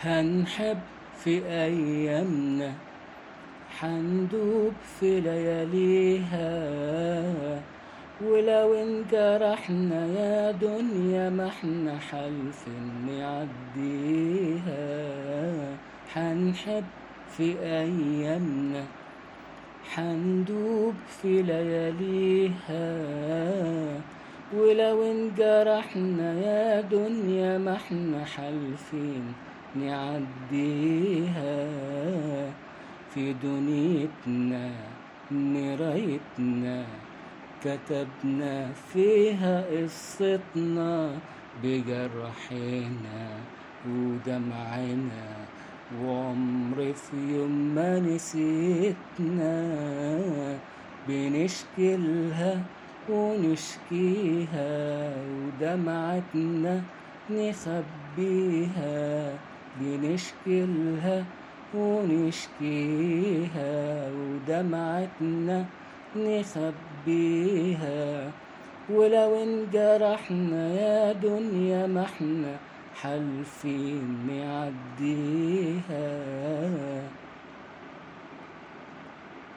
هنحب في أيامنا حندوب في لياليها. ولو انجرحنا يا دنيا ما إحنا حلف نعديها. حنحب في أيامنا حندوب في لياليها. ولو انجرحنا يا دنيا ما إحنا حالفين نعديها في دنيتنا مرايتنا كتبنا فيها قصتنا بجرحنا ودمعنا وعمر في يوم ما نسيتنا. بنشكلها ونشكيها ودمعتنا نخبيها بنشكلها ونشكيها ودمعتنا نخبيها. ولو انجرحنا يا دنيا ما إحنا حالفين نعديها